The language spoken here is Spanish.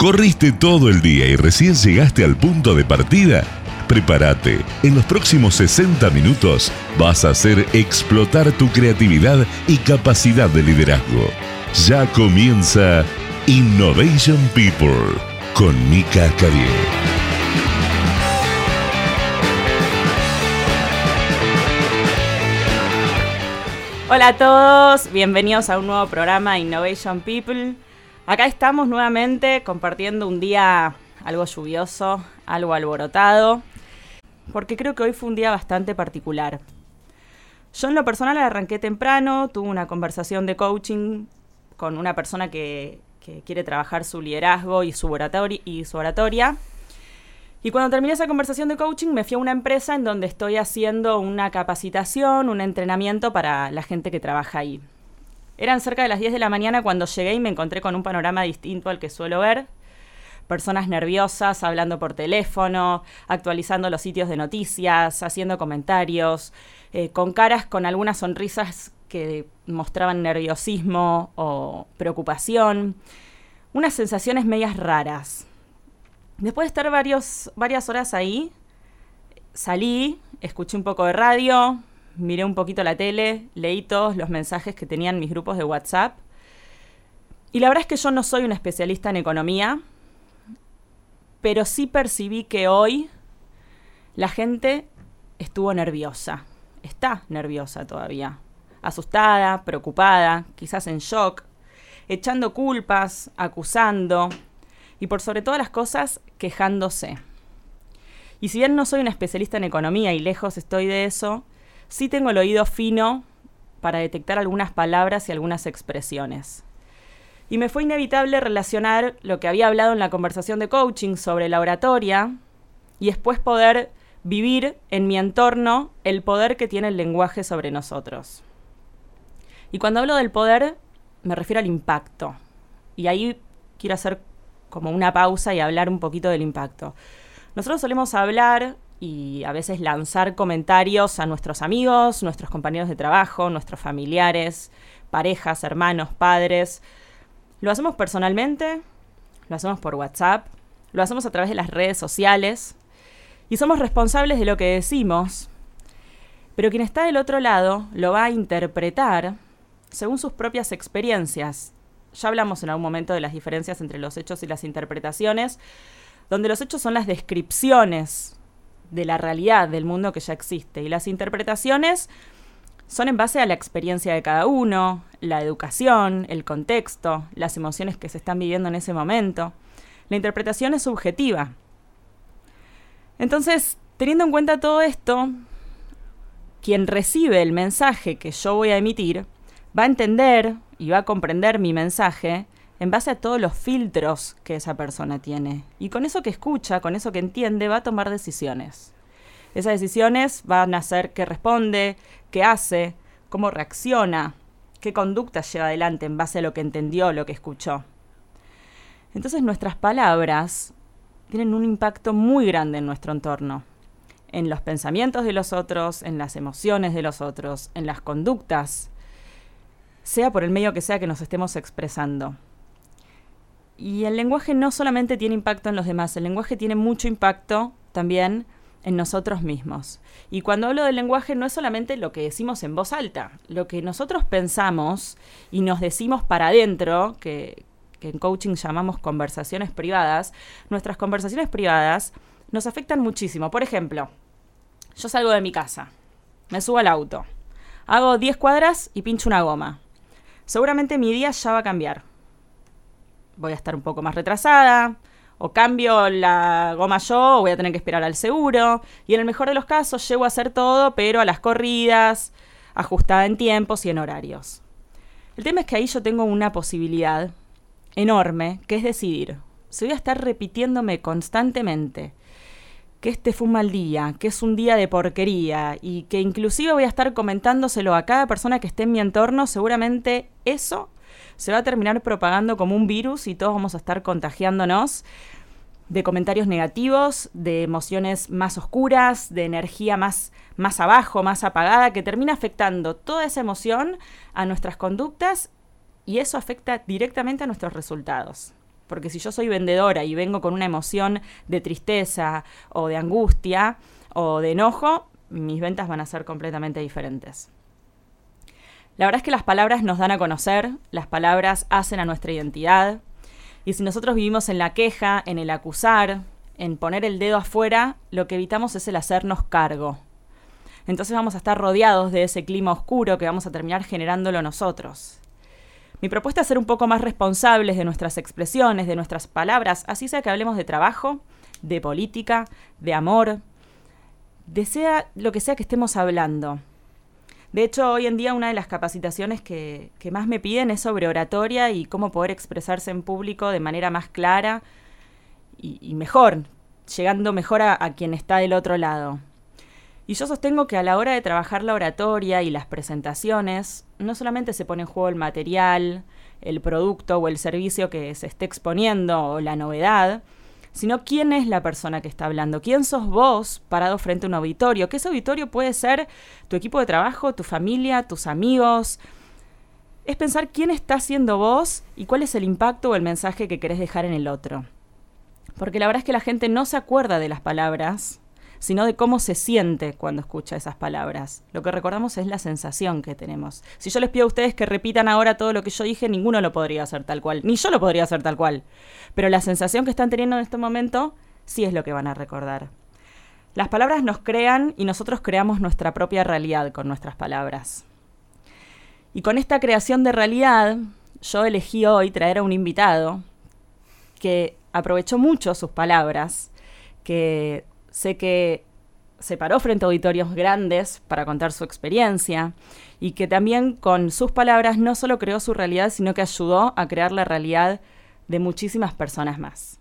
¿Corriste todo el día y recién llegaste al punto de partida? Prepárate, en los próximos 60 minutos vas a hacer explotar tu creatividad y capacidad de liderazgo. Ya comienza Innovation People con Mika Cadier. Hola a todos, bienvenidos a un nuevo programa Innovation People. Acá estamos nuevamente compartiendo un día algo lluvioso, algo alborotado, porque creo que hoy fue un día bastante particular. Yo en lo personal arranqué temprano, tuve una conversación de coaching con una persona que, quiere trabajar su liderazgo y su, oratoria, y su oratoria. Y cuando terminé esa conversación de coaching me fui a una empresa en donde estoy haciendo una capacitación, un entrenamiento para la gente que trabaja ahí. Eran cerca de las 10 de la mañana cuando llegué y me encontré con un panorama distinto al que suelo ver personas nerviosas hablando por teléfono, actualizando los sitios de noticias, haciendo comentarios, eh, con caras con algunas sonrisas que mostraban nerviosismo o preocupación, unas sensaciones medias raras. Después de estar varias horas ahí, salí, escuché un poco de radio, miré un poquito la tele, leí todos los mensajes que tenían mis grupos de WhatsApp. Y la verdad es que yo no soy un especialista en economía, pero sí percibí que hoy la gente estuvo nerviosa, está nerviosa todavía, asustada, preocupada, quizás en shock, echando culpas, acusando y por sobre todas las cosas quejándose. Y si bien no soy un especialista en economía y lejos estoy de eso, sí tengo el oído fino para detectar algunas palabras y algunas expresiones y me fue inevitable relacionar lo que había hablado en la conversación de coaching sobre la oratoria y después poder vivir en mi entorno el poder que tiene el lenguaje sobre nosotros. Y cuando hablo del poder, me refiero al impacto. Y ahí quiero hacer como una pausa y hablar un poquito del impacto. Nosotros solemos hablar y a veces lanzar comentarios a nuestros amigos, nuestros compañeros de trabajo, nuestros familiares, parejas, hermanos, padres, lo hacemos personalmente, lo hacemos por WhatsApp, lo hacemos a través de las redes sociales y somos responsables de lo que decimos, pero quien está del otro lado lo va a interpretar según sus propias experiencias. Ya hablamos en algún momento de las diferencias entre los hechos y las interpretaciones, donde los hechos son las descripciones de la realidad del mundo que ya existe y las interpretaciones son en base a la experiencia de cada uno, la educación, el contexto, las emociones que se están viviendo en ese momento. La interpretación es subjetiva. Entonces, teniendo en cuenta todo esto, quien recibe el mensaje que yo voy a emitir va a entender y va a comprender mi mensaje en base a todos los filtros que esa persona tiene. Y con eso que escucha, con eso que entiende, va a tomar decisiones. Esas decisiones van a ser qué responde, qué hace, cómo reacciona, qué conducta lleva adelante en base a lo que entendió, lo que escuchó. Entonces nuestras palabras tienen un impacto muy grande en nuestro entorno, en los pensamientos de los otros, en las emociones de los otros, en las conductas, sea por el medio que sea que nos estemos expresando. Y el lenguaje no solamente tiene impacto en los demás, el lenguaje tiene mucho impacto también en nosotros mismos. Y cuando hablo del lenguaje no es solamente lo que decimos en voz alta, lo que nosotros pensamos y nos decimos para adentro, que, en coaching llamamos conversaciones privadas, nuestras conversaciones privadas nos afectan muchísimo. Por ejemplo, yo salgo de mi casa, me subo al auto, hago 10 cuadras y pincho una goma. Seguramente mi día ya va a cambiar. Voy a estar un poco más retrasada, o cambio la goma yo o voy a tener que esperar al seguro. Y en el mejor de los casos llego a hacer todo, pero a las corridas, ajustada en tiempos y en horarios. El tema es que ahí yo tengo una posibilidad enorme, que es decidir. Si voy a estar repitiéndome constantemente que este fue un mal día, que es un día de porquería y que inclusive voy a estar comentándoselo a cada persona que esté en mi entorno, seguramente eso se va a terminar propagando como un virus y todos vamos a estar contagiándonos de comentarios negativos, de emociones más oscuras, de energía más, más abajo, más apagada, que termina afectando toda esa emoción a nuestras conductas y eso afecta directamente a nuestros resultados. Porque si yo soy vendedora y vengo con una emoción de tristeza o de angustia o de enojo, mis ventas van a ser completamente diferentes. La verdad es que las palabras nos dan a conocer, las palabras hacen a nuestra identidad, y si nosotros vivimos en la queja, en el acusar, en poner el dedo afuera, lo que evitamos es el hacernos cargo. Entonces vamos a estar rodeados de ese clima oscuro que vamos a terminar generándolo nosotros. Mi propuesta es ser un poco más responsables de nuestras expresiones, de nuestras palabras, así sea que hablemos de trabajo, de política, de amor, de sea lo que sea que estemos hablando. De hecho, hoy en día una de las capacitaciones que, más me piden es sobre oratoria y cómo poder expresarse en público de manera más clara y, mejor, llegando mejor a, a quien está del otro lado. Y yo sostengo que a la hora de trabajar la oratoria y las presentaciones, no solamente se pone en juego el material, el producto o el servicio que se esté exponiendo o la novedad, sino quién es la persona que está hablando, quién sos vos parado frente a un auditorio, que ese auditorio puede ser tu equipo de trabajo, tu familia, tus amigos. Es pensar quién está siendo vos y cuál es el impacto o el mensaje que querés dejar en el otro. Porque la verdad es que la gente no se acuerda de las palabras, sino de cómo se siente cuando escucha esas palabras. Lo que recordamos es la sensación que tenemos. Si yo les pido a ustedes que repitan ahora todo lo que yo dije, ninguno lo podría hacer tal cual, ni yo lo podría hacer tal cual. Pero la sensación que están teniendo en este momento sí es lo que van a recordar. Las palabras nos crean y nosotros creamos nuestra propia realidad con nuestras palabras. Y con esta creación de realidad, yo elegí hoy traer a un invitado que aprovechó mucho sus palabras, que Sé que se paró frente a auditorios grandes para contar su experiencia y que también con sus palabras no solo creó su realidad, sino que ayudó a crear la realidad de muchísimas personas más.